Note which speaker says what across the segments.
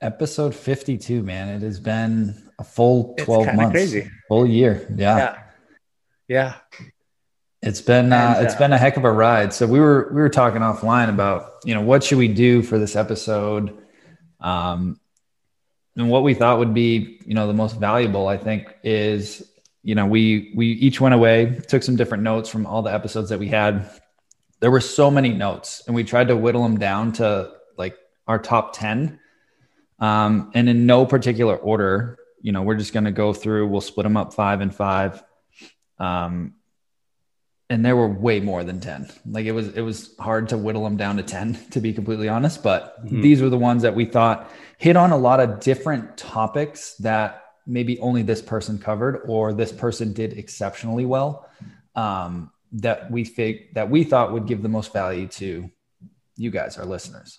Speaker 1: Episode 52, man. It has been a full 12 months. Crazy. Full year. Yeah.
Speaker 2: Yeah. yeah.
Speaker 1: It's been uh, and, uh, it's been a heck of a ride. So we were we were talking offline about, you know, what should we do for this episode? Um and what we thought would be, you know, the most valuable, I think, is, you know, we we each went away, took some different notes from all the episodes that we had. There were so many notes, and we tried to whittle them down to like our top 10 um, and in no particular order, you know, we're just going to go through, we'll split them up five and five. Um, and there were way more than 10. Like it was, it was hard to whittle them down to 10, to be completely honest. But mm-hmm. these were the ones that we thought hit on a lot of different topics that maybe only this person covered or this person did exceptionally well. Um, that we think that we thought would give the most value to you guys, our listeners.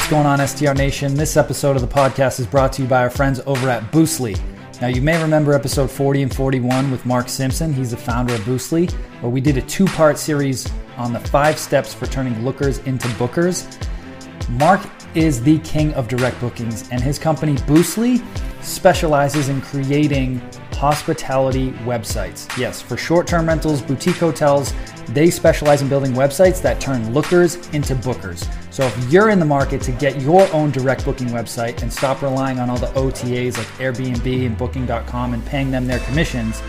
Speaker 1: What's going on, STR Nation? This episode of the podcast is brought to you by our friends over at Boostly. Now, you may remember episode 40 and 41 with Mark Simpson. He's the founder of Boostly, where we did a two part series on the five steps for turning lookers into bookers. Mark is the king of direct bookings, and his company, Boostly, specializes in creating hospitality websites. Yes, for short term rentals, boutique hotels, they specialize in building websites that turn lookers into bookers. So if you're in the market to get your own direct booking website and stop relying on all the OTAs like Airbnb and Booking.com and paying them their commissions,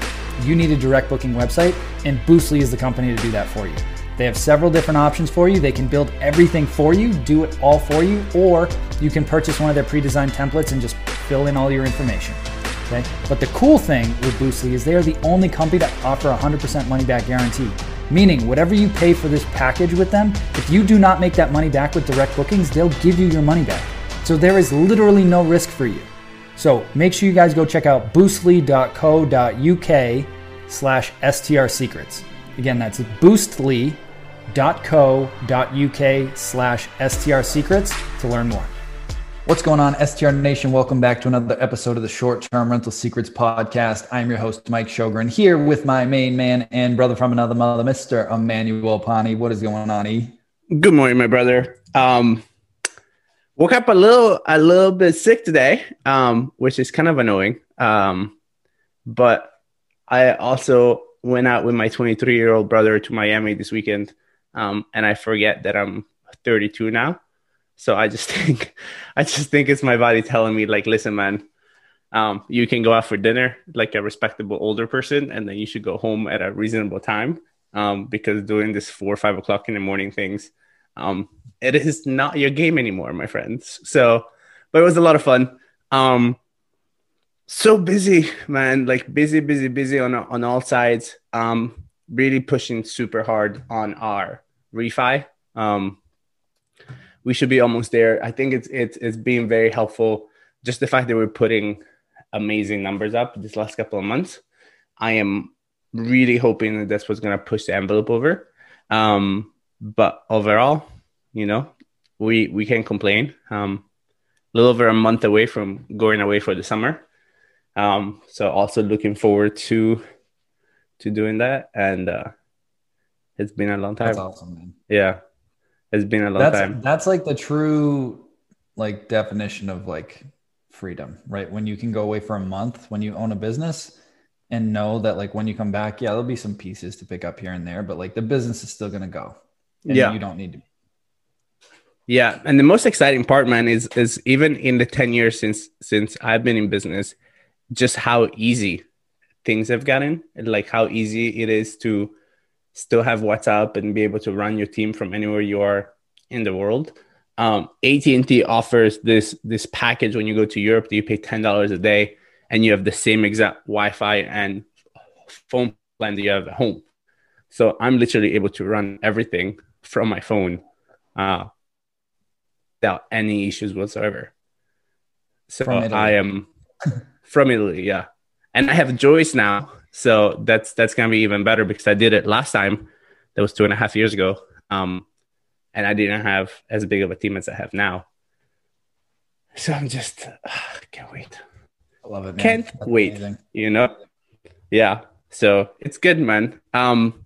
Speaker 1: you need a direct booking website, and Boostly is the company to do that for you. They have several different options for you. They can build everything for you, do it all for you, or you can purchase one of their pre designed templates and just fill in all your information. Okay? But the cool thing with Boostly is they are the only company that offer a 100% money back guarantee. Meaning, whatever you pay for this package with them, if you do not make that money back with direct bookings, they'll give you your money back. So there is literally no risk for you. So make sure you guys go check out boostly.co.uk slash STR secrets. Again, that's boostly.co.uk slash STR secrets to learn more. What's going on, STR Nation? Welcome back to another episode of the Short Term Rental Secrets Podcast. I'm your host, Mike Sjogren, here with my main man and brother from another mother, Mr. Emanuele Pani. What is going on, E?
Speaker 3: Good morning, my brother. Um, woke up a little a little bit sick today, um, which is kind of annoying. Um, but I also went out with my 23 year old brother to Miami this weekend, um, and I forget that I'm 32 now. So I just think, I just think it's my body telling me like, listen, man, um, you can go out for dinner like a respectable older person, and then you should go home at a reasonable time. Um, because doing this four or five o'clock in the morning things, um, it is not your game anymore, my friends. So, but it was a lot of fun. Um, so busy, man. Like busy, busy, busy on on all sides. Um, really pushing super hard on our refi. Um, we should be almost there. I think it's it's it's being very helpful. Just the fact that we're putting amazing numbers up this last couple of months. I am really hoping that that's what's going to push the envelope over. Um, but overall, you know, we we can't complain. Um, a little over a month away from going away for the summer. Um, so also looking forward to to doing that, and uh, it's been a long time.
Speaker 1: That's awesome, man.
Speaker 3: Yeah, it's been a long
Speaker 1: that's,
Speaker 3: time.
Speaker 1: That's like the true like definition of like freedom, right? When you can go away for a month when you own a business and know that like when you come back, yeah, there'll be some pieces to pick up here and there, but like the business is still gonna go.
Speaker 3: yeah.
Speaker 1: You don't need to.
Speaker 3: Yeah. And the most exciting part, man, is is even in the 10 years since since I've been in business, just how easy things have gotten. Like how easy it is to still have WhatsApp and be able to run your team from anywhere you are in the world. Um, AT&T offers this this package when you go to Europe that you pay ten dollars a day and you have the same exact Wi-Fi and phone plan that you have at home. So I'm literally able to run everything from my phone uh, without any issues whatsoever. So I am from Italy, yeah. And I have Joyce now. So that's that's gonna be even better because I did it last time. That was two and a half years ago. Um, and I didn't have as big of a team as I have now. So I'm just uh, can't wait.
Speaker 1: I love it. Man.
Speaker 3: Can't
Speaker 1: That's
Speaker 3: wait.
Speaker 1: amazing.
Speaker 3: You know? Yeah. So it's good, man. Um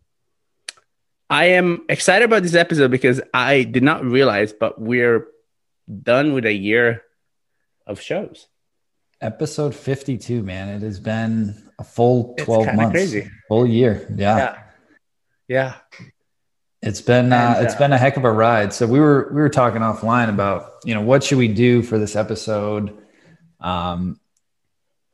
Speaker 3: I am excited about this episode because I did not realize, but we're done with a year of shows.
Speaker 1: Episode 52, man. It has been a full 12
Speaker 3: kinda
Speaker 1: months.
Speaker 3: crazy.
Speaker 1: Full year. Yeah.
Speaker 3: Yeah. Yeah.
Speaker 1: It's been uh,
Speaker 3: And,
Speaker 1: it's
Speaker 3: uh,
Speaker 1: been a heck of a ride. So we were we were talking offline about, you know, what should we do for this episode? Um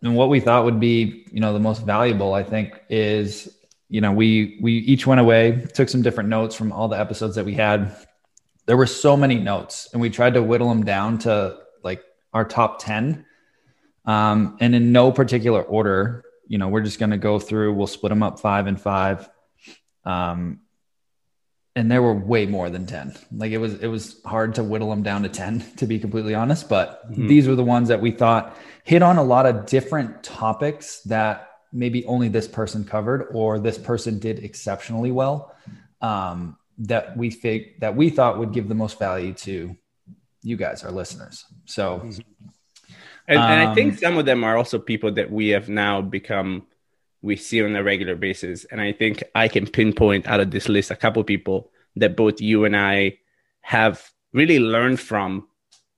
Speaker 1: and what we thought would be, you know, the most valuable, I think, is, you know, we we each went away, took some different notes from all the episodes that we had. There were so many notes, and we tried to whittle them down to like our top 10. Um, and in no particular order, you know, we're just gonna go through, we'll split them up five and five. Um, and there were way more than 10 like it was it was hard to whittle them down to 10 to be completely honest but
Speaker 3: Mhm.
Speaker 1: these were the ones that we thought hit on a lot of different topics that maybe only this person covered or this person did exceptionally well um, that we think that we thought would give the most value to you guys our listeners so
Speaker 3: And, and I think
Speaker 1: Um,
Speaker 3: some of them are also people that we have now become, we see on a regular basis. And I think I can pinpoint out of this list a couple people that both you and I have really learned from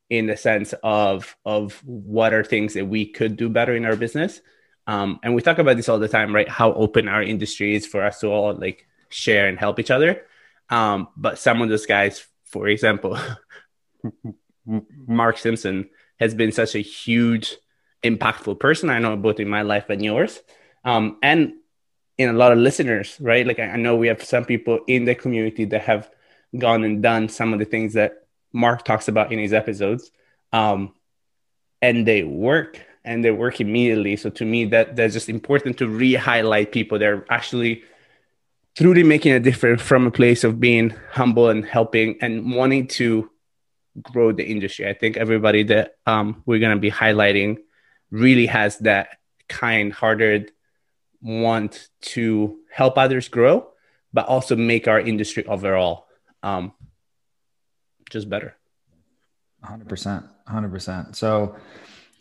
Speaker 3: in the sense of of what are things that we could do better in our business. Um, and we talk about this all the time, right? How open our industry is for us to all like share and help each other. Um, but some of those guys, for example, Mark Simpson has been such a huge, impactful person. I know both in my life and yours, um, and in a lot of listeners, right? Like I know we have some people in the community that have gone and done some of the things that Mark talks about in his episodes, um, and they work and they work immediately. So to me, that that's just important to re-highlight people that are actually truly making a difference from a place of being humble and helping and wanting to grow the industry. I think everybody that um, we're going to be highlighting really has that kind-hearted want to help others grow, but also make our industry overall um, just better.
Speaker 1: 100% 100% so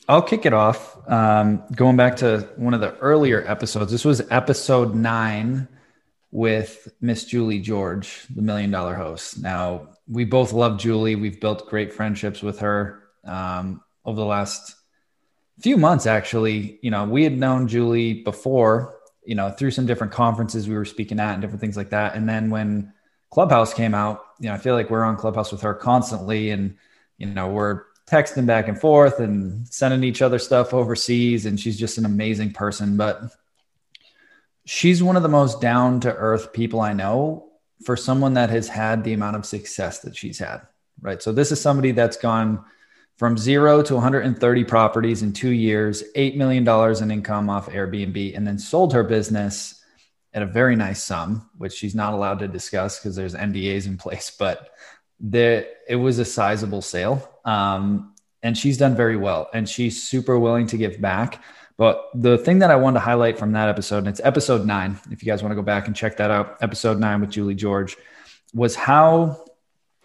Speaker 1: i'll kick it off um, going back to one of the earlier episodes this was episode nine with miss julie george the million dollar host. Now we both love julie. We've built great friendships with her um, over the last few months actually. You know we had known julie before you know through some different conferences we were speaking at and different things like that. And then when clubhouse came out you know i feel like we're on clubhouse with her constantly and you know we're texting back and forth and sending each other stuff overseas and she's just an amazing person. But she's one of the most down to earth people i know for someone that has had the amount of success that she's had right? So this is somebody that's gone from zero to 130 properties in two years $8 million in income off airbnb and then sold her business at a very nice sum which she's not allowed to discuss because there's ndas in place but there it was a sizable sale. Um, and she's done very well and she's super willing to give back but the thing that i wanted to highlight from that episode and it's episode nine if you guys want to go back and check that out episode nine with julie george was how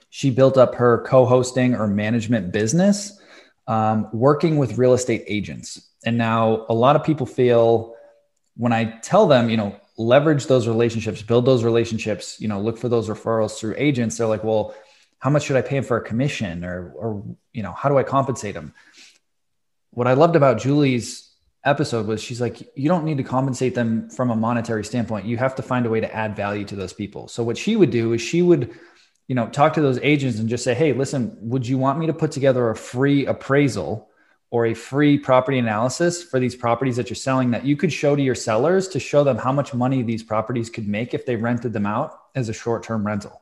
Speaker 1: she built up her co-hosting or management business um, working with real estate agents and now a lot of people feel when i tell them you know leverage those relationships build those relationships you know look for those referrals through agents they're like well how much should I pay him for a commission or, or, you know, how do I compensate him? What I loved about Julie's episode was she's like, you don't need to compensate them from a monetary standpoint. You have to find a way to add value to those people. So what she would do is she would, you know, talk to those agents and just say, Hey, listen, would you want me to put together a free appraisal or a free property analysis for these properties that you're selling that you could show to your sellers to show them how much money these properties could make if they rented them out as a short-term rental.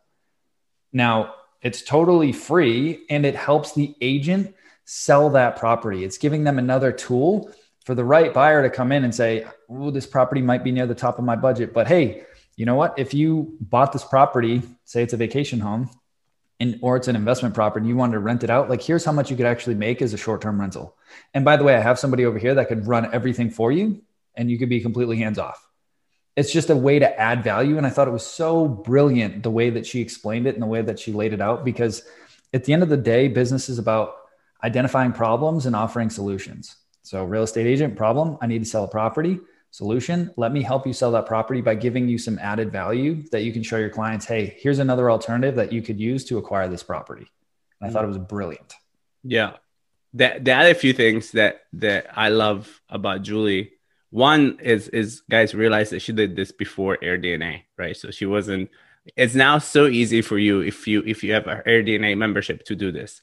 Speaker 1: Now, it's totally free and it helps the agent sell that property. It's giving them another tool for the right buyer to come in and say, Oh, this property might be near the top of my budget, but hey, you know what? If you bought this property, say it's a vacation home, and or it's an investment property and you wanted to rent it out, like here's how much you could actually make as a short-term rental. And by the way, I have somebody over here that could run everything for you and you could be completely hands off. It's just a way to add value. And I thought it was so brilliant the way that she explained it and the way that she laid it out because at the end of the day, business is about identifying problems and offering solutions. So, real estate agent problem, I need to sell a property solution. Let me help you sell that property by giving you some added value that you can show your clients, hey, here's another alternative that you could use to acquire this property. And I mm. thought it was brilliant.
Speaker 3: Yeah. The, the other few things that that I love about Julie, one is is guys realize that she did this before AirDNA, right? So she wasn't it's now so easy for you if you if you have an AirDNA membership to do this,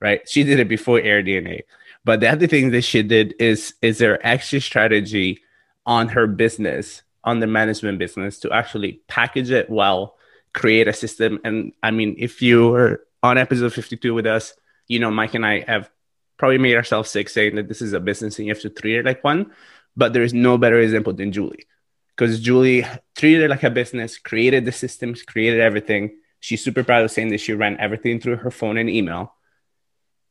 Speaker 3: right? She did it before AirDNA. But the other thing that she did is is there exit strategy on her business, on the management business, to actually package it well, create a system. And I mean, if you were on episode 52 with us, you know, Mike and I have probably made ourselves sick saying that this is a business and you have to treat it like one. But there is no better example than Julie because Julie treated it like a business, created the systems, created everything. She's super proud of saying that she ran everything through her phone and email.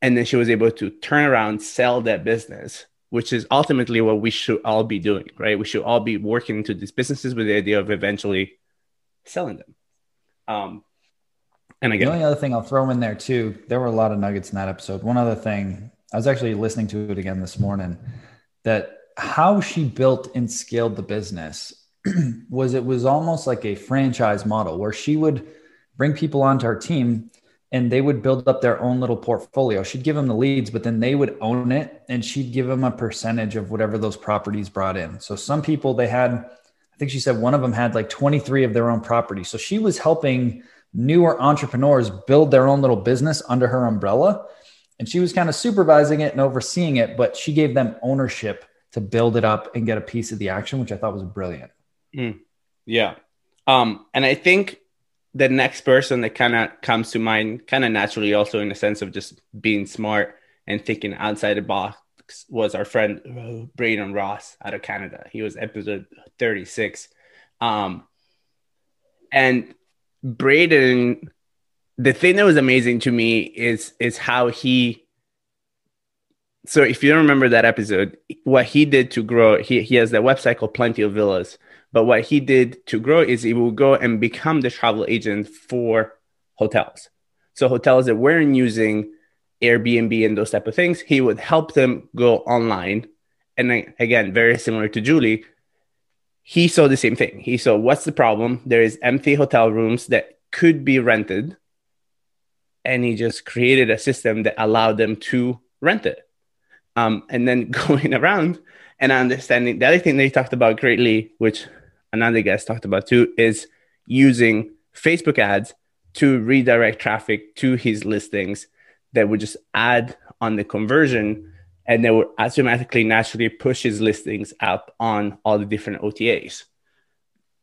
Speaker 3: And then she was able to turn around, sell that business which is ultimately what we should all be doing, right? We should all be working into these businesses with the idea of eventually selling them. Um, and again,
Speaker 1: the only other thing I'll throw in there too, there were a lot of nuggets in that episode. One other thing, I was actually listening to it again this morning, that how she built and scaled the business was it was almost like a franchise model where she would bring people onto her team and they would build up their own little portfolio. She'd give them the leads, but then they would own it and she'd give them a percentage of whatever those properties brought in. So some people they had, I think she said one of them had like 23 of their own properties. So she was helping newer entrepreneurs build their own little business under her umbrella. And she was kind of supervising it and overseeing it, but she gave them ownership to build it up and get a piece of the action, which I thought was brilliant.
Speaker 3: Mm, yeah. Um, and I think the next person that kind of comes to mind, kind of naturally, also in the sense of just being smart and thinking outside the box, was our friend Braydon Ross out of Canada. He was episode 36. Um, and Braydon, the thing that was amazing to me is is how he. So if you don't remember that episode, what he did to grow, he, he has that website called Plenty of Villas but what he did to grow is he will go and become the travel agent for hotels. So hotels that weren't using Airbnb and those type of things, he would help them go online. And again, very similar to Julie, he saw the same thing. He saw what's the problem? There is empty hotel rooms that could be rented. And he just created a system that allowed them to rent it. Um, and then going around and understanding the other thing they talked about greatly, which another guest talked about too, is using Facebook ads to redirect traffic to his listings that would just add on the conversion and they would automatically naturally push his listings up on all the different OTAs.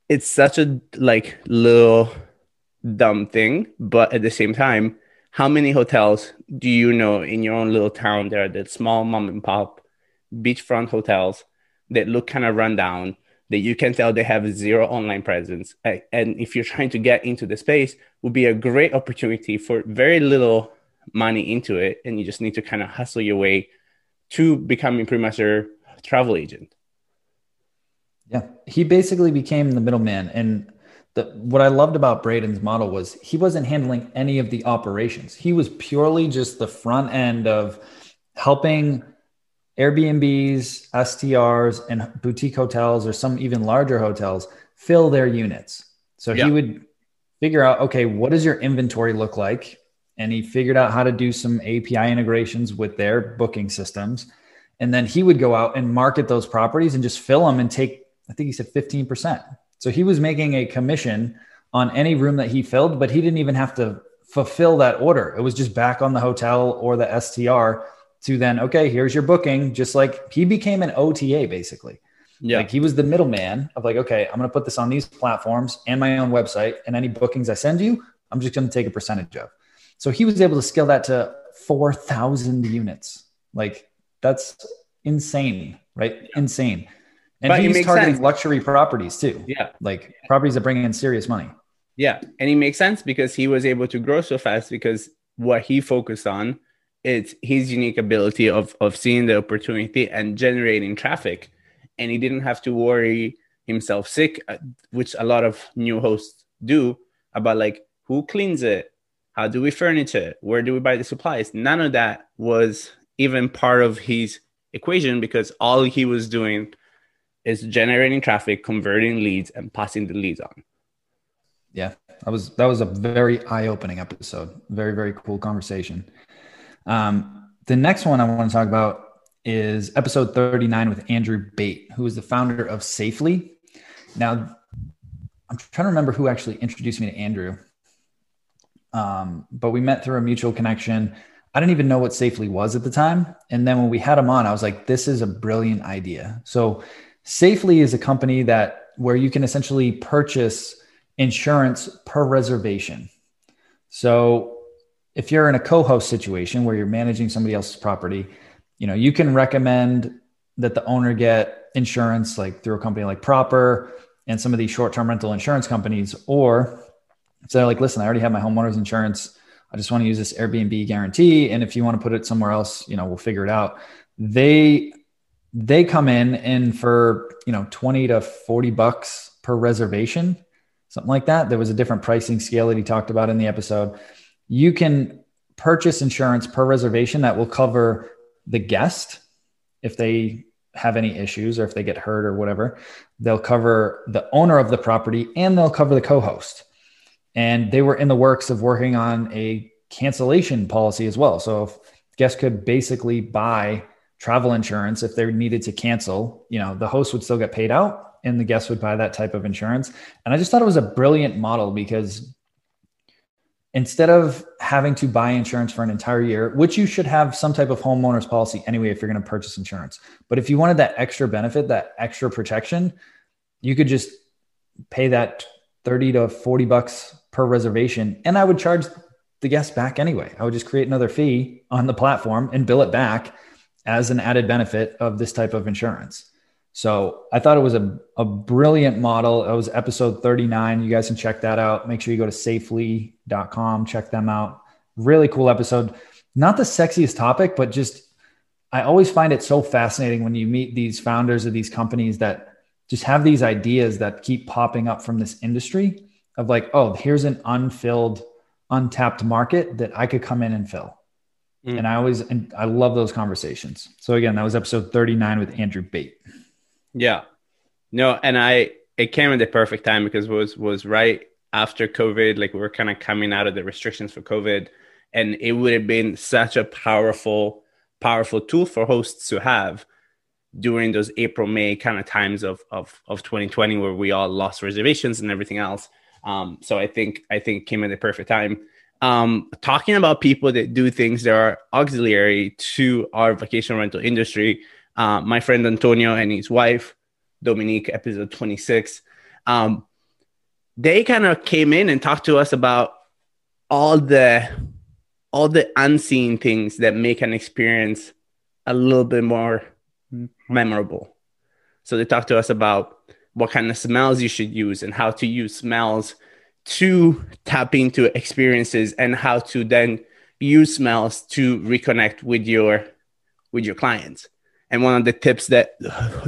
Speaker 3: It's such a like little dumb thing, but at the same time, how many hotels do you know in your own little town there that small mom and pop beachfront hotels that look kind of run down that you can tell they have zero online presence. And if you're trying to get into the space, would be a great opportunity for very little money into it. And you just need to kind of hustle your way to becoming pretty much a travel agent.
Speaker 1: Yeah. He basically became the middleman. And the, what I loved about Braydon's model was he wasn't handling any of the operations. He was purely just the front end of helping Airbnbs, STRs, and boutique hotels, or some even larger hotels, fill their units. So he would figure out, okay, what does your inventory look like? And he figured out how to do some API integrations with their booking systems. And then he would go out and market those properties and just fill them and take, I think he said 15%. So he was making a commission on any room that he filled, but he didn't even have to fulfill that order. It was just back on the hotel or the STR to then, okay, here's your booking. Just like he became an OTA basically. Yeah. Like he was the middleman of like, okay, I'm going to put this on these platforms and my own website, and any bookings I send you, I'm just going to take a percentage of. So he was able to scale that to 4,000 units. Like that's insane, right? Yeah. Insane. And
Speaker 3: But
Speaker 1: he's targeting
Speaker 3: sense.
Speaker 1: luxury properties too.
Speaker 3: Yeah.
Speaker 1: Like properties that bring in serious money.
Speaker 3: Yeah, and it makes sense because he was able to grow so fast because what he focused on is his unique ability of of seeing the opportunity and generating traffic, and he didn't have to worry himself sick, uh, which a lot of new hosts do about like who cleans it, how do we furnish it, where do we buy the supplies. None of that was even part of his equation because all he was doing is generating traffic, converting leads, and passing the leads on.
Speaker 1: Yeah, that was that was a very eye-opening episode. Very very cool conversation. Um, the next one I want to talk about is episode 39 with Andrew Bate, who is the founder of Safely. Now, I'm trying to remember who actually introduced me to Andrew, um, but we met through a mutual connection. I didn't even know what Safely was at the time, and then when we had him on, I was like, "This is a brilliant idea." So, Safely is a company that where you can essentially purchase insurance per reservation. So if you're in a co-host situation where you're managing somebody else's property, you know, you can recommend that the owner get insurance like through a company like Proper and some of these short-term rental insurance companies, or if they're like, listen, I already have my homeowner's insurance. I just want to use this Airbnb guarantee. And if you want to put it somewhere else, you know, we'll figure it out. They they come in and for you know 20 to 40 bucks per reservation something like that. There was a different pricing scale that he talked about in the episode. You can purchase insurance per reservation that will cover the guest if they have any issues or if they get hurt or whatever. They'll cover the owner of the property and they'll cover the co host. And they were in the works of working on a cancellation policy as well. So if guests could basically buy travel insurance if they needed to cancel, you know, the host would still get paid out and the guests would buy that type of insurance. And I just thought it was a brilliant model because instead of having to buy insurance for an entire year, which you should have some type of homeowner's policy anyway if you're going to purchase insurance. But if you wanted that extra benefit, that extra protection, you could just pay that 30 to 40 bucks per reservation and I would charge the guest back anyway. I would just create another fee on the platform and bill it back as an added benefit of this type of insurance. So I thought it was a, a brilliant model. It was episode 39. You guys can check that out. Make sure you go to safely.com, check them out. Really cool episode. Not the sexiest topic, but just I always find it so fascinating when you meet these founders of these companies that just have these ideas that keep popping up from this industry of like, oh, here's an unfilled, untapped market that I could come in and fill. Mm. And I always, and I love those conversations. So again, that was episode 39 with Andrew Bate.
Speaker 3: Yeah. No, and I it came at the perfect time because it was was right after COVID, like we were kind of coming out of the restrictions for COVID. And it would have been such a powerful, powerful tool for hosts to have during those April, May kind of times of of of 2020 where we all lost reservations and everything else. Um, so I think I think came at the perfect time. Um, talking about people that do things that are auxiliary to our vacation rental industry, uh, my friend Antonio and his wife, Dominique, episode 26, um, they kind of came in and talked to us about all the all the unseen things that make an experience a little bit more memorable. So they talked to us about what kind of smells you should use and how to use smells to tap into experiences and how to then use smells to reconnect with your with your clients. And one of the tips that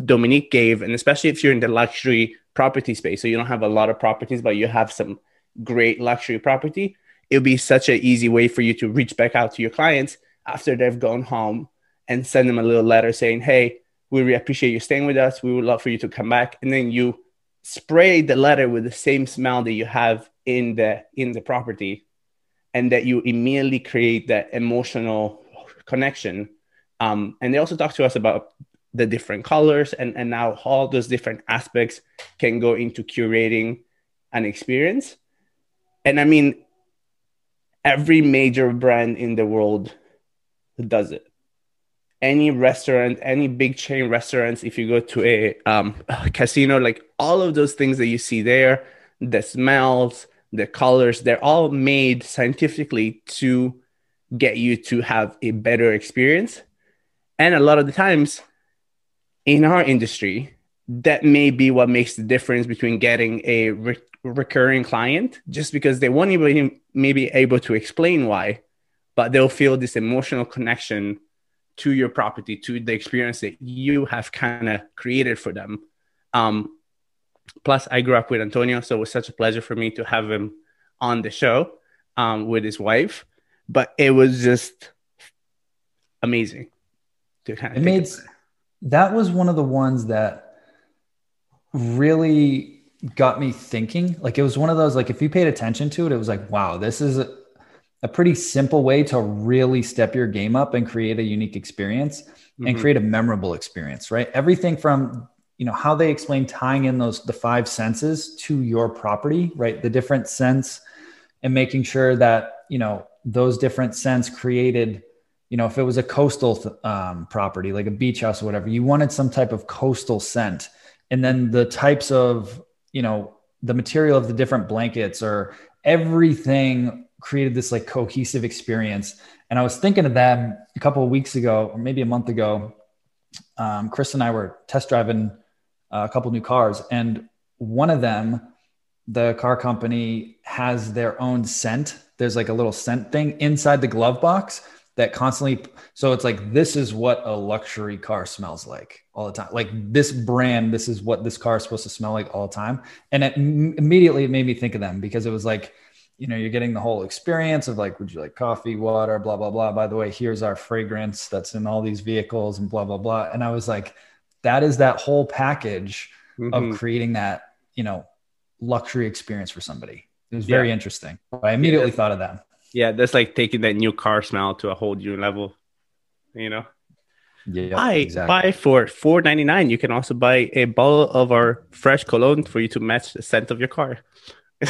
Speaker 3: Dominique gave, and especially if you're in the luxury property space, so you don't have a lot of properties, but you have some great luxury property, it'll be such an easy way for you to reach back out to your clients after they've gone home and send them a little letter saying, Hey, we really appreciate you staying with us. We would love for you to come back. And then you spray the letter with the same smell that you have in the in the property and that you immediately create that emotional connection um, and they also talk to us about the different colors and, and now all those different aspects can go into curating an experience. And I mean, every major brand in the world does it. Any restaurant, any big chain restaurants, if you go to a, um, a casino, like all of those things that you see there, the smells, the colors, they're all made scientifically to get you to have a better experience and a lot of the times in our industry, that may be what makes the difference between getting a re- recurring client just because they won't even maybe able to explain why but they'll feel this emotional connection to your property to the experience that you have kind of created for them. Um, plus i grew up with antonio so it was such a pleasure for me to have him on the show um, with his wife but it was just amazing
Speaker 1: to kind of it made that was one of the ones that really got me thinking. Like it was one of those, like if you paid attention to it, it was like, wow, this is a, a pretty simple way to really step your game up and create a unique experience mm-hmm. and create a memorable experience, right? Everything from you know how they explain tying in those the five senses to your property, right? The different sense and making sure that you know those different scents created you know if it was a coastal um, property like a beach house or whatever you wanted some type of coastal scent. And then the types of you know the material of the different blankets or everything created this like cohesive experience. And i was thinking of them a couple of weeks ago or maybe a month ago. Um, chris and i were test driving a couple new cars and one of them the car company has their own scent. There's like a little scent thing inside the glove box that constantly so it's like this is what a luxury car smells like all the time. Like this brand this is what this car is supposed to smell like all the time. And it immediately it made me think of them because it was like you know you're getting the whole experience of like would you like coffee water blah blah blah. By the way here's our fragrance that's in all these vehicles and blah blah blah. And i was like that is that whole package mm-hmm. of creating that you know luxury experience for somebody. It was very yeah. interesting. I immediately yeah. thought of that
Speaker 3: yeah, that's like taking that new car smell to a whole new level. You know. Yeah. Buy exactly. buy for four ninety nine. You can also buy a bottle of our fresh cologne for you to match the scent of your car.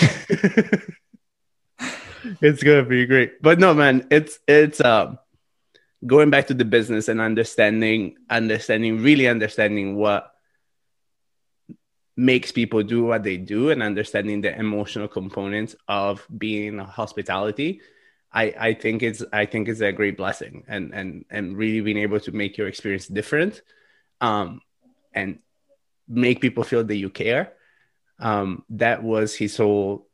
Speaker 3: it's gonna be great. But no, man, it's it's um going back to the business and understanding understanding really understanding what makes people do what they do and understanding the emotional components of being hospitality I, I think it's I think it's a great blessing and and and really being able to make your experience different um and make people feel that you care. Um that was his whole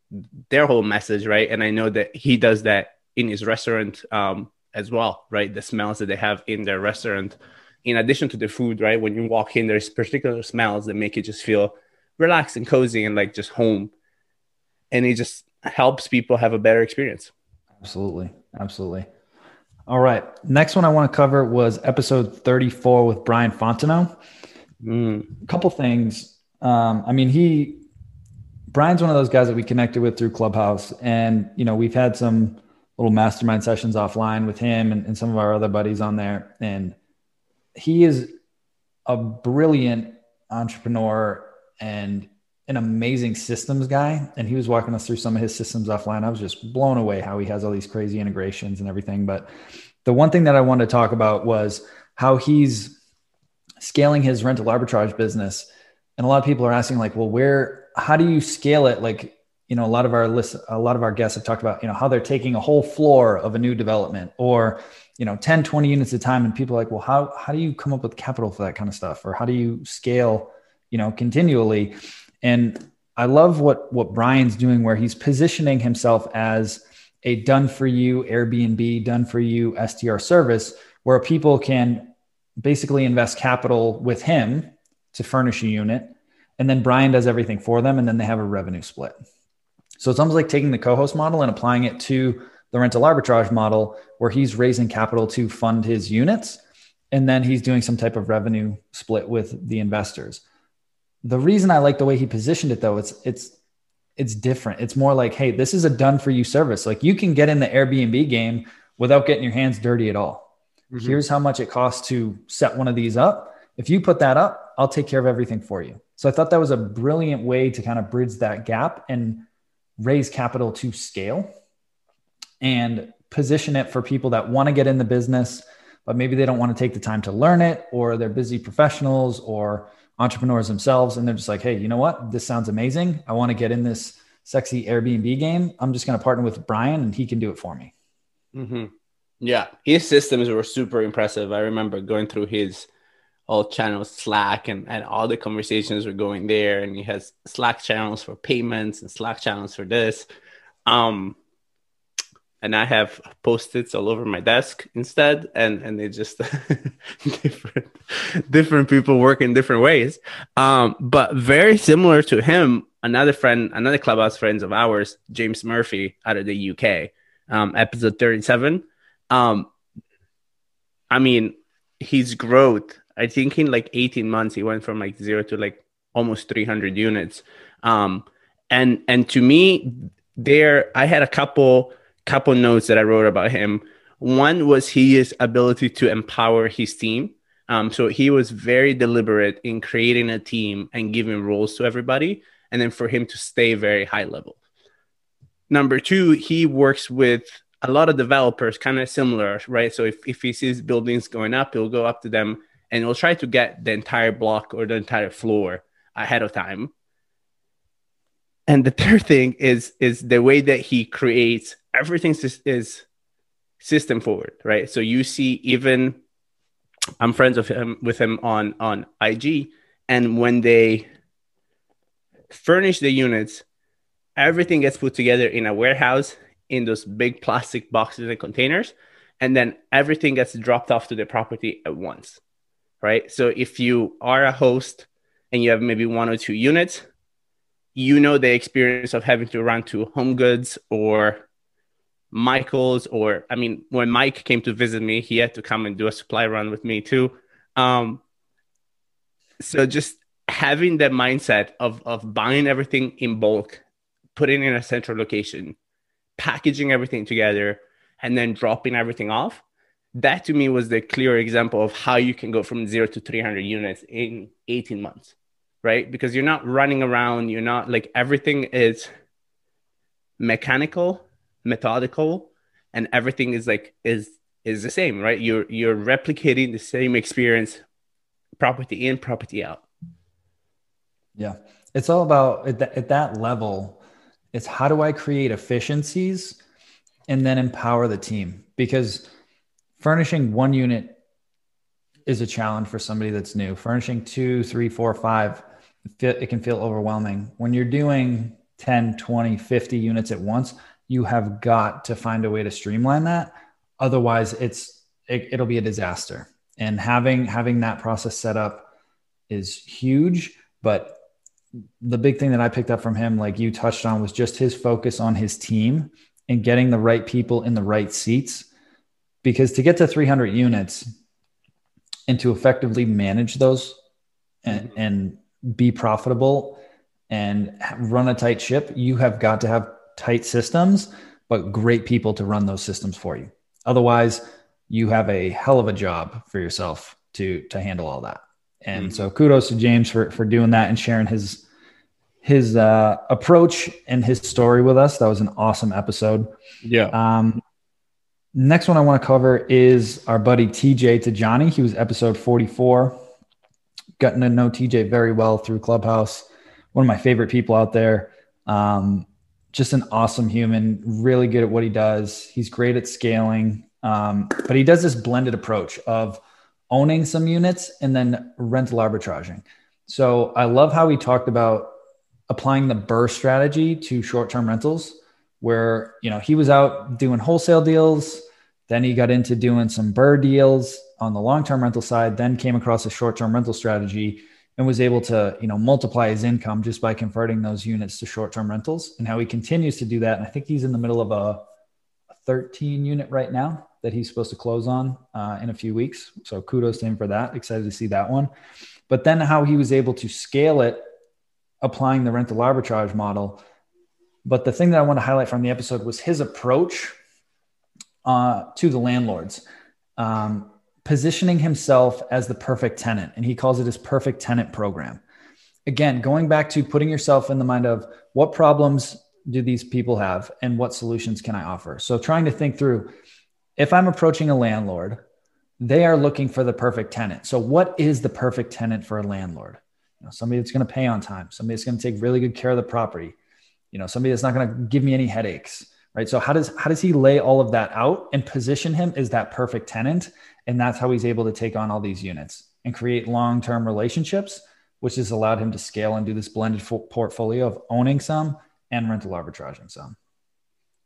Speaker 3: their whole message right? And I know that he does that in his restaurant um as well right? The smells that they have in their restaurant in addition to the food right? When you walk in there's particular smells that make you just feel relaxed and cozy and like just home. And it just helps people have a better experience.
Speaker 1: Absolutely. Absolutely. All right. Next one I want to cover was episode 34 with Brian Fontenot. Mm. A couple things. Um, I mean, he, Brian's one of those guys that we connected with through Clubhouse. And, you know, we've had some little mastermind sessions offline with him and, and some of our other buddies on there. And he is a brilliant entrepreneur and an amazing systems guy. And he was walking us through some of his systems offline. I was just blown away how he has all these crazy integrations and everything. But the one thing that I wanted to talk about was how he's scaling his rental arbitrage business. And a lot of people are asking, like, well, where, how do you scale it? Like, you know, a lot of our list, a lot of our guests have talked about, you know, how they're taking a whole floor of a new development or, you know, 10, 20 units at a time. And people are like, well, how, how do you come up with capital for that kind of stuff? Or how do you scale you know, continually. And I love what what Brian's doing where he's positioning himself as a done for you Airbnb, done for you STR service where people can basically invest capital with him to furnish a unit and then Brian does everything for them and then they have a revenue split. So it's almost like taking the co-host model and applying it to the rental arbitrage model where he's raising capital to fund his units and then he's doing some type of revenue split with the investors the reason I like the way he positioned it though, it's it's it's different. It's more like, hey, this is a done for you service. Like you can get in the Airbnb game without getting your hands dirty at all. Mm-hmm. Here's how much it costs to set one of these up. If you put that up, I'll take care of everything for you. So I thought that was a brilliant way to kind of bridge that gap and raise capital to scale and position it for people that want to get in the business, but maybe they don't want to take the time to learn it or they're busy professionals or entrepreneurs themselves and they're just like, hey, you know what? This sounds amazing. I want to get in this sexy Airbnb game. I'm just going to partner with Brian and he can do it for me.
Speaker 3: Mm-hmm. Yeah. His systems were super impressive. I remember going through his all channels Slack and, and all the conversations were going there. And he has Slack channels for payments and Slack channels for this. Um, and I have post-its all over my desk instead, and and they just different different people work in different ways. Um, but very similar to him, another friend, another clubhouse friends of ours, James Murphy out of the UK, um, episode thirty-seven. Um, I mean, his growth. I think in like eighteen months, he went from like zero to like almost three hundred units. Um, and and to me, there I had a couple couple notes that I wrote about him. One was his ability to empower his team. Um, so he was very deliberate in creating a team and giving roles to everybody, and then for him to stay very high level. Number two, he works with a lot of developers, kind of similar, right? So if, if he sees buildings going up, he'll go up to them and he'll try to get the entire block or the entire floor ahead of time. And the third thing is is the way that he creates everything is system forward, right? So you see, even I'm friends with him with him on on IG, and when they furnish the units, everything gets put together in a warehouse in those big plastic boxes and containers, and then everything gets dropped off to the property at once, right? So if you are a host and you have maybe one or two units, you know the experience of having to run to Home Goods or Michael's or I mean when Mike came to visit me, he had to come and do a supply run with me too. Um, so just having that mindset of of buying everything in bulk, putting in a central location, packaging everything together, and then dropping everything off. That to me was the clear example of how you can go from zero to 300 units in 18 months, right? Because you're not running around, you're not like everything is mechanical methodical and everything is like is is the same right? You're you're replicating the same experience property in property out.
Speaker 1: Yeah. It's all about at that, at that level it's how do i create efficiencies and then empower the team? Because furnishing one unit is a challenge for somebody that's new. Furnishing two three four five it can feel overwhelming. When you're doing 10 20 50 units at once you have got to find a way to streamline that. Otherwise it's it, it'll be a disaster. And having having that process set up is huge. But the big thing that i picked up from him like you touched on was just his focus on his team and getting the right people in the right seats. Because to get to 300 units and to effectively manage those and, mm-hmm. and be profitable and run a tight ship you have got to have tight systems, but great people to run those systems for you. Otherwise, you have a hell of a job for yourself to to handle all that. And mm-hmm. so kudos to James for for doing that and sharing his his uh, approach and his story with us. That was an awesome episode.
Speaker 3: Yeah.
Speaker 1: Um, next one I want to cover is our buddy TJ Tijani. He was episode 44. Gotten to know TJ very well through Clubhouse. One of my favorite people out there. Um, just an awesome human, really good at what he does. He's great at scaling, um, but he does this blended approach of owning some units and then rental arbitraging. So I love how he talked about applying the BRRRR strategy to short-term rentals, where you know he was out doing wholesale deals, then he got into doing some BRRRR deals on the long-term rental side, then came across a short-term rental strategy and was able to you know multiply his income just by converting those units to short-term rentals and how he continues to do that. And i think he's in the middle of a, a 13 unit right now that he's supposed to close on uh, in a few weeks. So kudos to him for that. Excited to see that one. But then how he was able to scale it applying the rental arbitrage model. But the thing that i want to highlight from the episode was his approach uh, to the landlords. Um, positioning himself as the perfect tenant, and he calls it his perfect tenant program. Again, going back to putting yourself in the mind of what problems do these people have and what solutions can I offer? So, trying to think through if I'm approaching a landlord, they are looking for the perfect tenant. So, what is the perfect tenant for a landlord? You know, somebody that's going to pay on time, somebody that's going to take really good care of the property, you know, somebody that's not going to give me any headaches, right? So, how does how does he lay all of that out and position him as that perfect tenant? and that's how he's able to take on all these units and create long term relationships, which has allowed him to scale and do this blended portfolio of owning some and rental arbitraging some.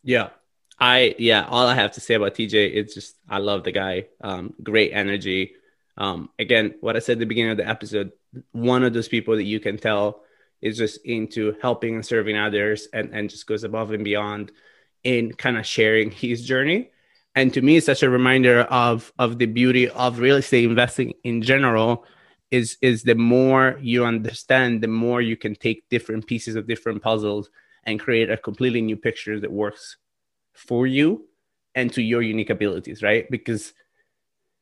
Speaker 3: Yeah. I, yeah, all I have to say about TJ is just, I love the guy. Um, great energy. Um, again, what I said at the beginning of the episode, one of those people that you can tell is just into helping and serving others and, and just goes above and beyond in kind of sharing his journey. And to me it's such a reminder of of the beauty of real estate investing in general is is the more you understand the more you can take different pieces of different puzzles and create a completely new picture that works for you and to your unique abilities right? Because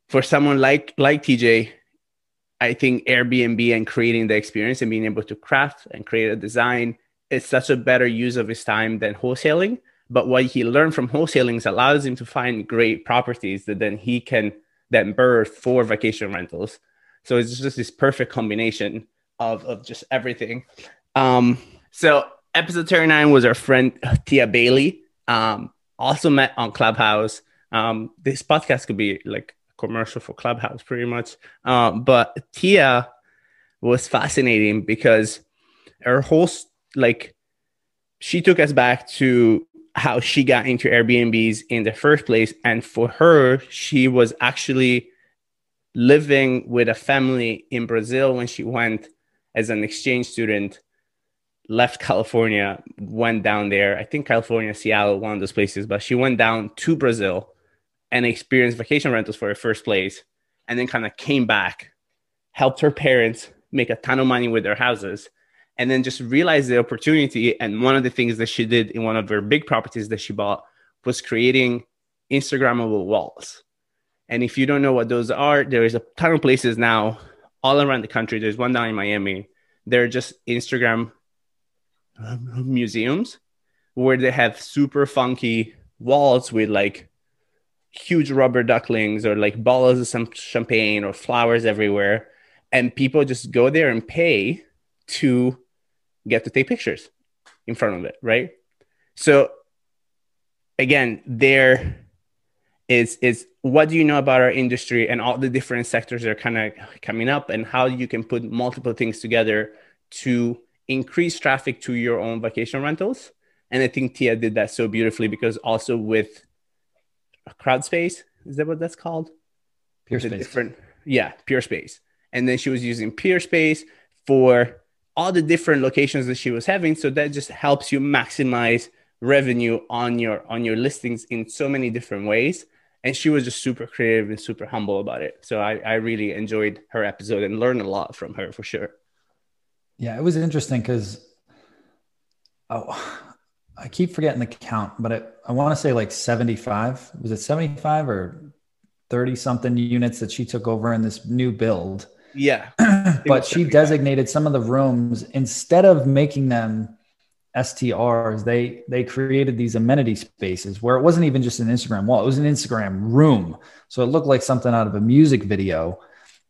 Speaker 3: for someone like like tj i think airbnb and creating the experience and being able to craft and create a design is such a better use of his time than wholesaling but what he learned from wholesaling allows him to find great properties that then he can then BRRRR for vacation rentals. So it's just this perfect combination of, of just everything. Um, so episode 39 was our friend Tia Bailey. Um, also met on Clubhouse. Um, this podcast could be like commercial for Clubhouse pretty much. Um, but Tia was fascinating because her host, like, she took us back to how she got into Airbnbs in the first place. And for her, she was actually living with a family in Brazil when she went as an exchange student, left California, went down there. I think California, Seattle, one of those places, but she went down to Brazil and experienced vacation rentals for her first place and then kind of came back, helped her parents make a ton of money with their houses and then just realized the opportunity. And one of the things that she did in one of her big properties that she bought was creating Instagrammable walls. And if you don't know what those are, there is a ton of places now all around the country. There's one down in Miami. They're just Instagram um, museums where they have super funky walls with like huge rubber ducklings or like bottles of some champagne or flowers everywhere. And people just go there and pay to get to take pictures in front of it, right? So again, there is is what do you know about our industry and all the different sectors that are kind of coming up and how you can put multiple things together to increase traffic to your own vacation rentals. And I think Tia did that so beautifully because also with Crowdspace, is that what that's called?
Speaker 1: Peerspace.
Speaker 3: Different, yeah, Peerspace. And then she was using Peerspace for all the different locations that she was having so that just helps you maximize revenue on your on your listings in so many different ways. And she was just super creative and super humble about it. So i, I really enjoyed her episode and learned a lot from her for sure.
Speaker 1: Yeah it was interesting because oh i keep forgetting the count but it, i want to say like 75 was it 75 or 30 something units that she took over in this new build
Speaker 3: yeah.
Speaker 1: but she designated some of the rooms instead of making them STRs, they they created these amenity spaces where it wasn't even just an Instagram wall, it was an Instagram room. So it looked like something out of a music video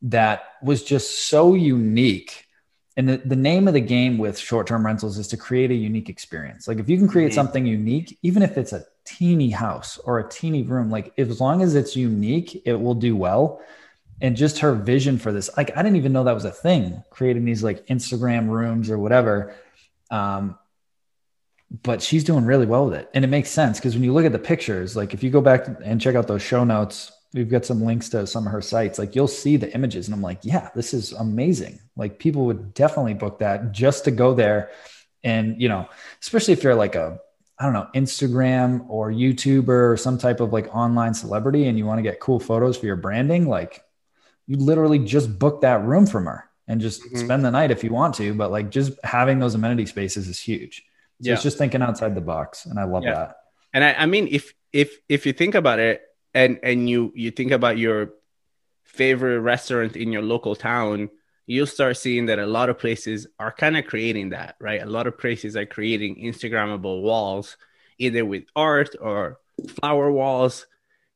Speaker 1: that was just so unique. And the, the name of the game with short-term rentals is to create a unique experience. Like if you can create mm-hmm. something unique, even if it's a teeny house or a teeny room, like as long as it's unique, it will do well and just her vision for this like i didn't even know that was a thing creating these like instagram rooms or whatever. Um, but she's doing really well with it. And it makes sense because when you look at the pictures like if you go back and check out those show notes we've got some links to some of her sites like you'll see the images. And i'm like yeah this is amazing. Like people would definitely book that just to go there. And you know especially if you're like a I don't know, Instagram or YouTuber or some type of like online celebrity and you want to get cool photos for your branding, like you literally just book that room from her and just mm-hmm. spend the night if you want to. But like just having those amenity spaces is huge. So yeah. it's just thinking outside the box. And I love yeah. that.
Speaker 3: And I, I mean, if, if, if you think about it and, and you, you think about your favorite restaurant in your local town, you'll start seeing that a lot of places are kind of creating that, right? A lot of places are creating Instagrammable walls, either with art or flower walls,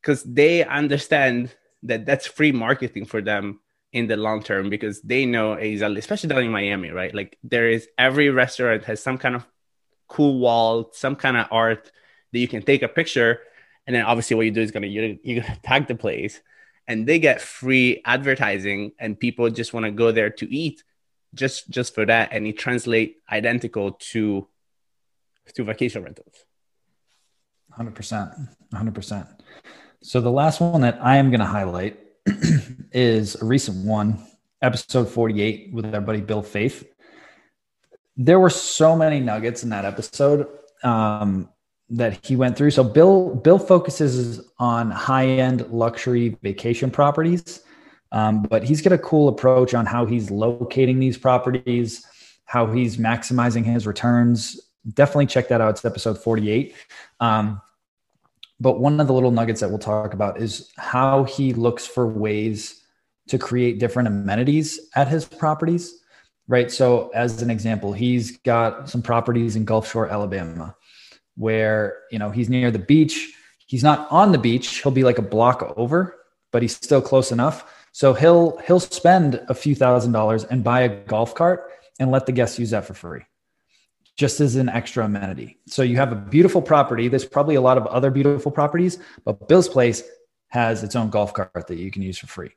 Speaker 3: because they understand that that's free marketing for them in the long term because they know exactly, especially down in Miami, right? Like there is every restaurant has some kind of cool wall, some kind of art that you can take a picture, and then obviously what you do is gonna you're, you're gonna tag the place, and they get free advertising and people just want to go there to eat just just for that and it translate identical to to vacation rentals.
Speaker 1: 100% 100% so the last one that i am going to highlight is a recent one episode 48 with our buddy bill Faeth there were so many nuggets in that episode um, that he went through. So Bill Bill focuses on high end luxury vacation properties, um, but he's got a cool approach on how he's locating these properties, how he's maximizing his returns. Definitely check that out. It's episode forty eight. Um, but one of the little nuggets that we'll talk about is how he looks for ways to create different amenities at his properties. Right. So, as an example, he's got some properties in Gulf Shore, Alabama where you know he's near the beach he's not on the beach he'll be like a block over but he's still close enough so he'll he'll spend a few thousand dollars and buy a golf cart and let the guests use that for free just as an extra amenity so you have a beautiful property there's probably a lot of other beautiful properties but bill's place has its own golf cart that you can use for free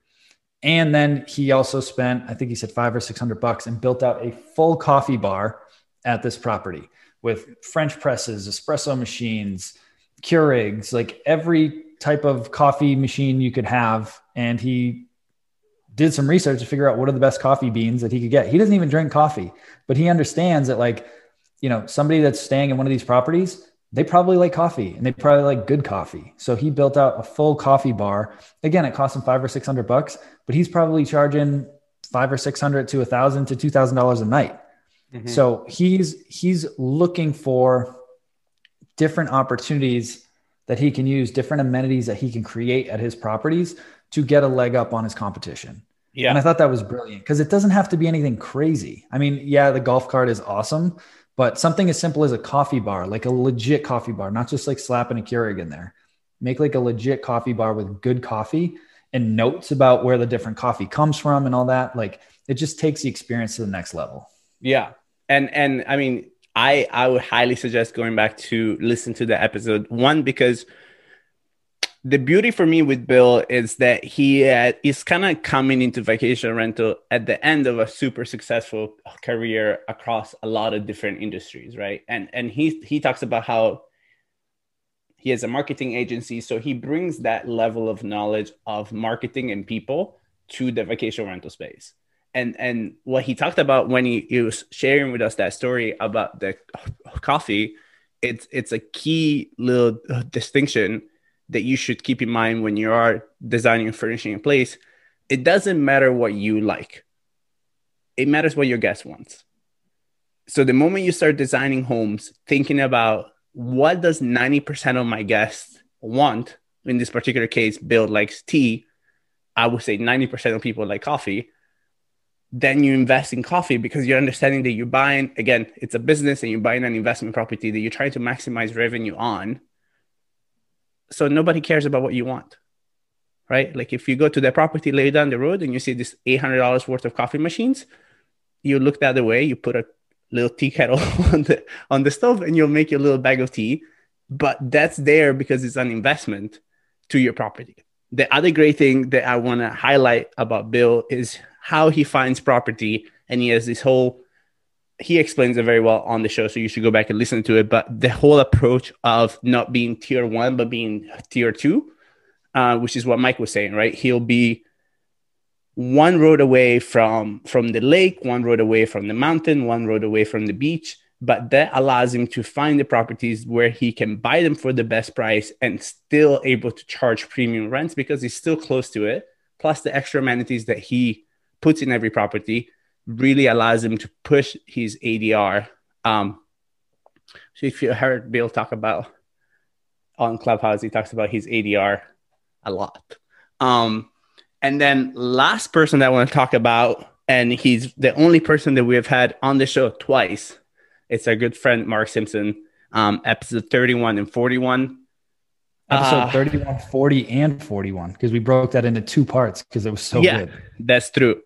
Speaker 1: and then he also spent i think he said five or six hundred bucks and built out a full coffee bar at this property with French presses, espresso machines, Keurigs, like every type of coffee machine you could have. And he did some research to figure out what are the best coffee beans that he could get. He doesn't even drink coffee, but he understands that, like, you know, somebody that's staying in one of these properties, they probably like coffee and they probably like good coffee. So he built out a full coffee bar. Again, it cost him five or six hundred bucks, but he's probably charging five or six hundred to a thousand to two thousand dollars a night. Mm-hmm. So he's he's looking for different opportunities that he can use, different amenities that he can create at his properties to get a leg up on his competition. Yeah. And I thought that was brilliant because it doesn't have to be anything crazy. I mean, yeah, the golf cart is awesome, but something as simple as a coffee bar, like a legit coffee bar, not just like slapping a Keurig in there. Make like a legit coffee bar with good coffee and notes about where the different coffee comes from and all that. Like it just takes the experience to the next level.
Speaker 3: Yeah, and and I mean, I I would highly suggest going back to listen to the episode one because the beauty for me with Bill is that he uh, is kind of coming into vacation rental at the end of a super successful career across a lot of different industries, right? And and he he talks about how he has a marketing agency, so he brings that level of knowledge of marketing and people to the vacation rental space and and what he talked about when he, he was sharing with us that story about the coffee it's it's a key little distinction that you should keep in mind when you are designing and furnishing a place it doesn't matter what you like. It matters what your guest wants so the moment you start designing homes thinking about what does 90% of my guests want in this particular case bill likes tea i would say 90% of people like coffee then you invest in coffee because you're understanding that you're buying again it's a business and you're buying an investment property that you're trying to maximize revenue on so nobody cares about what you want right? Like if you go to the property lay down the road and you see this $800 worth of coffee machines you look the other way you put a little tea kettle on the on the stove and you'll make your little bag of tea but that's there because it's an investment to your property. The other great thing that i want to highlight about bill is how he finds property and he has this whole he explains it very well on the show so you should go back and listen to it. But the whole approach of not being tier one but being tier two uh, which is what mike was saying right? He'll be one road away from from the lake one road away from the mountain one road away from the beach. But that allows him to find the properties where he can buy them for the best price and still able to charge premium rents because he's still close to it plus the extra amenities that he puts in every property really allows him to push his ADR. Um, so if you heard Bill talk about on Clubhouse, he talks about his ADR a lot. Um, and then last person that I want to talk about, and he's the only person that we have had on the show twice. It's our good friend Mark Simpson, um, episode 31 and 41.
Speaker 1: Episode uh, 31, 40, and 41, because we broke that into two parts because it was so yeah, good.
Speaker 3: That's true.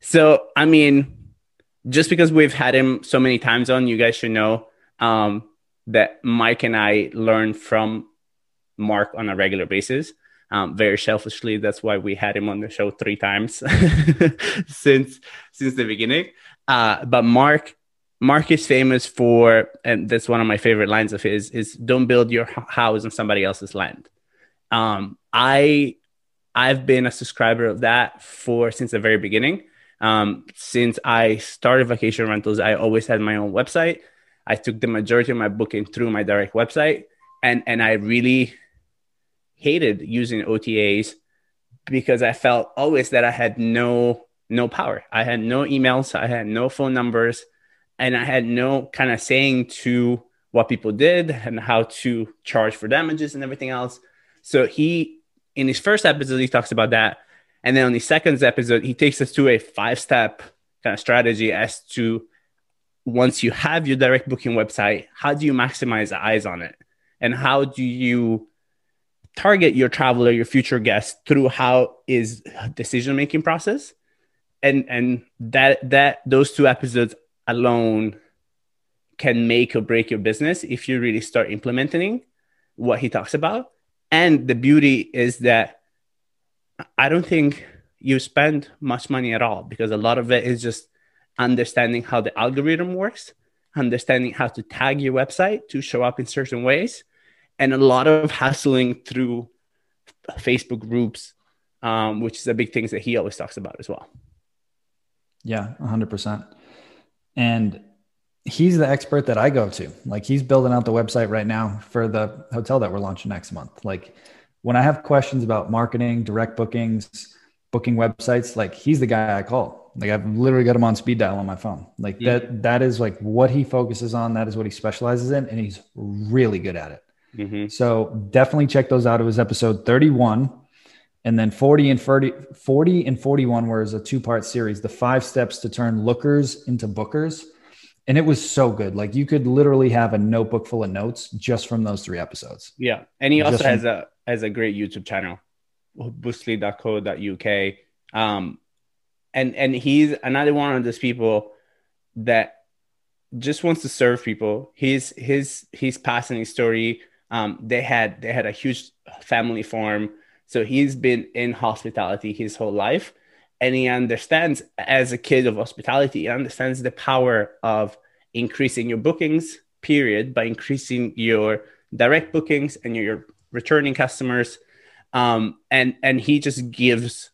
Speaker 3: So, I mean, just because we've had him so many times on, you guys should know um, that Mike and I learn from Mark on a regular basis. Um, very selfishly, that's why we had him on the show three times since since the beginning. Uh, but Mark Mark is famous for, and that's one of my favorite lines of his, is don't build your house on somebody else's land. Um, I I've been a subscriber of that for since the very beginning. Um, since I started vacation rentals, I always had my own website. I took the majority of my booking through my direct website, and and I really hated using OTAs because I felt always that I had no no power. I had no emails, I had no phone numbers, and I had no kind of saying to what people did and how to charge for damages and everything else. So he in his first episode he talks about that. And then on the second episode, he takes us to a five-step kind of strategy as to once you have your direct booking website, how do you maximize the eyes on it? And how do you target your traveler, your future guest through how is decision making process? And and that that those two episodes alone can make or break your business if you really start implementing what he talks about. And the beauty is that I don't think you spend much money at all because a lot of it is just understanding how the algorithm works, understanding how to tag your website to show up in certain ways, and a lot of hustling through Facebook groups, um, which is a big thing that he always talks about as well.
Speaker 1: Yeah, 100%. And he's the expert that I go to. Like he's building out the website right now for the hotel that we're launching next month. Like when I have questions about marketing, direct bookings, booking websites, like he's the guy I call. Like I've literally got him on speed dial on my phone. Like yeah. that that is like what he focuses on, that is what he specializes in and he's really good at it. Mm-hmm. So definitely check those out. It was episode 31 and then 40 and 40, 40 and 41 was a two-part series, the five steps to turn lookers into bookers and it was so good. Like you could literally have a notebook full of notes just from those three episodes.
Speaker 3: Yeah, and he also has a has a great YouTube channel, boostly.co.uk. Um, and and he's another one of those people that just wants to serve people. His his his passing story. Um, they had they had a huge family farm, so he's been in hospitality his whole life and he understands as a kid of hospitality he understands the power of increasing your bookings period by increasing your direct bookings and your returning customers um, and and he just gives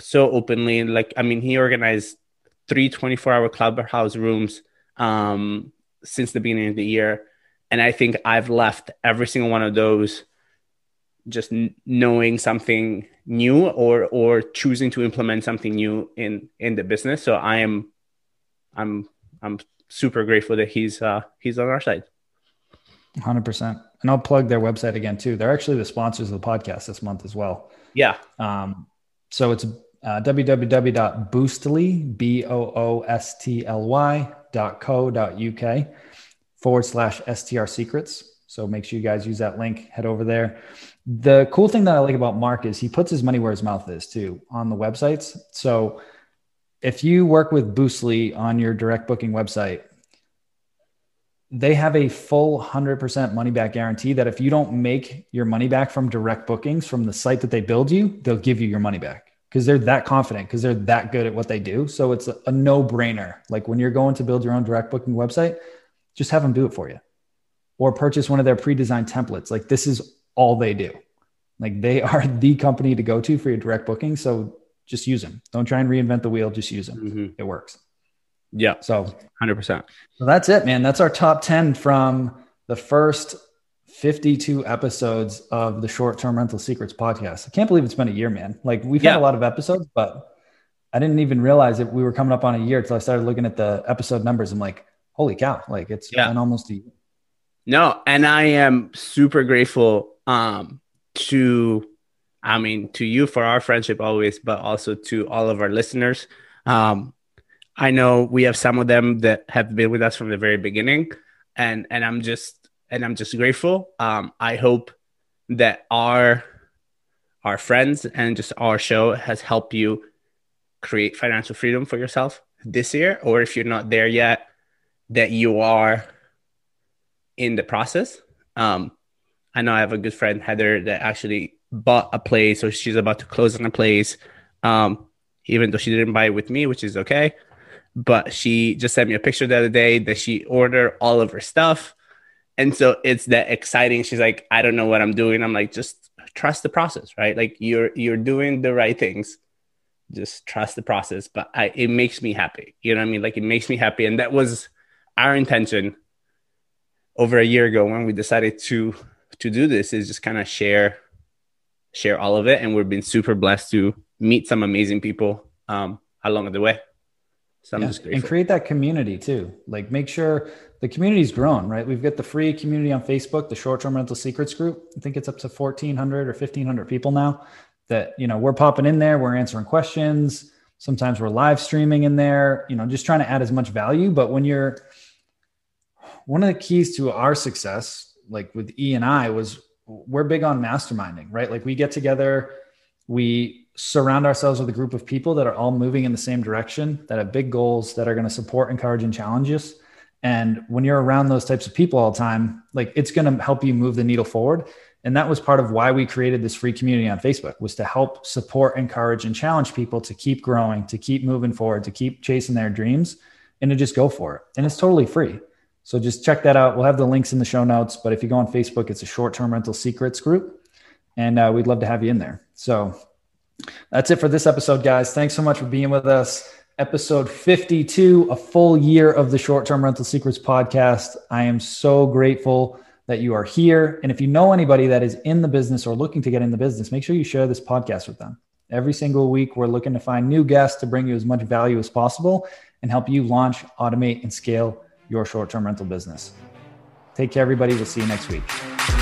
Speaker 3: so openly like i mean he organized three 24 hour clubhouse rooms um, since the beginning of the year. And i think i've left every single one of those just n- knowing something new or or choosing to implement something new in in the business. So i am i'm i'm super grateful that he's uh he's on our side
Speaker 1: 100% and i'll plug their website again too. They're actually the sponsors of the podcast this month as well.
Speaker 3: Yeah.
Speaker 1: Um so it's uh, www.boostly b-o-o-s-t-l-y dot co dot uk forward slash str secrets. So make sure you guys use that link. Head over there. The cool thing that I like about Mark is he puts his money where his mouth is too on the websites. So if you work with Boostly on your direct booking website, they have a full 100% money back guarantee that if you don't make your money back from direct bookings from the site that they build you, they'll give you your money back because they're that confident because they're that good at what they do. So it's a, a no brainer. Like when you're going to build your own direct booking website, just have them do it for you or purchase one of their pre designed templates. Like this is all they do. Like they are the company to go to for your direct booking. So just use them. Don't try and reinvent the wheel. Just use them. Mm-hmm. It works.
Speaker 3: Yeah.
Speaker 1: So
Speaker 3: 100%.
Speaker 1: So that's it, man. That's our top 10 from the first 52 episodes of the short term rental secrets podcast. I can't believe it's been a year, man. Like we've yeah. had a lot of episodes, but I didn't even realize that we were coming up on a year until I started looking at the episode numbers. I'm like, holy cow. Like it's yeah. been almost a year.
Speaker 3: No, and I am super grateful um, to, I mean, to you for our friendship always, but also to all of our listeners. Um, I know we have some of them that have been with us from the very beginning, and and I'm just and I'm just grateful. Um, I hope that our our friends and just our show has helped you create financial freedom for yourself this year, or if you're not there yet, that you are in the process. Um, I know I have a good friend, Heather, that actually bought a place or she's about to close on a place. Um, even though she didn't buy it with me, which is okay. But she just sent me a picture the other day that she ordered all of her stuff. And so it's that exciting. She's like, I don't know what I'm doing. I'm like, just trust the process, right? Like you're you're doing the right things. Just trust the process. But I it makes me happy. You know what I mean? Like it makes me happy. And that was our intention over a year ago when we decided to to do this is just kind of share share all of it and we've been super blessed to meet some amazing people um, along the way
Speaker 1: so yeah. and create that community too. Like make sure the community's grown right? We've got the free community on facebook the short-term rental secrets group. I think it's up to 1400 or 1500 people now that you know we're popping in there we're answering questions. Sometimes we're live streaming in there you know just trying to add as much value. But when you're one of the keys to our success, like with E and I, was we're big on masterminding, right? Like we get together, we surround ourselves with a group of people that are all moving in the same direction, that have big goals, that are going to support, encourage, and challenge us. And when you're around those types of people all the time, like it's going to help you move the needle forward. And that was part of why we created this free community on Facebook was to help support, encourage, and challenge people to keep growing, to keep moving forward, to keep chasing their dreams, and to just go for it. And it's totally free. So just check that out. We'll have the links in the show notes. But if you go on Facebook, it's a short term rental secrets group. And uh, we'd love to have you in there. So that's it for this episode, guys. Thanks so much for being with us. Episode 52, a full year of the Short Term Rental Secrets podcast. I am so grateful that you are here. And if you know anybody that is in the business or looking to get in the business, make sure you share this podcast with them. Every single week, we're looking to find new guests to bring you as much value as possible and help you launch, automate, and scale your short term rental business. Take care, everybody. We'll see you next week.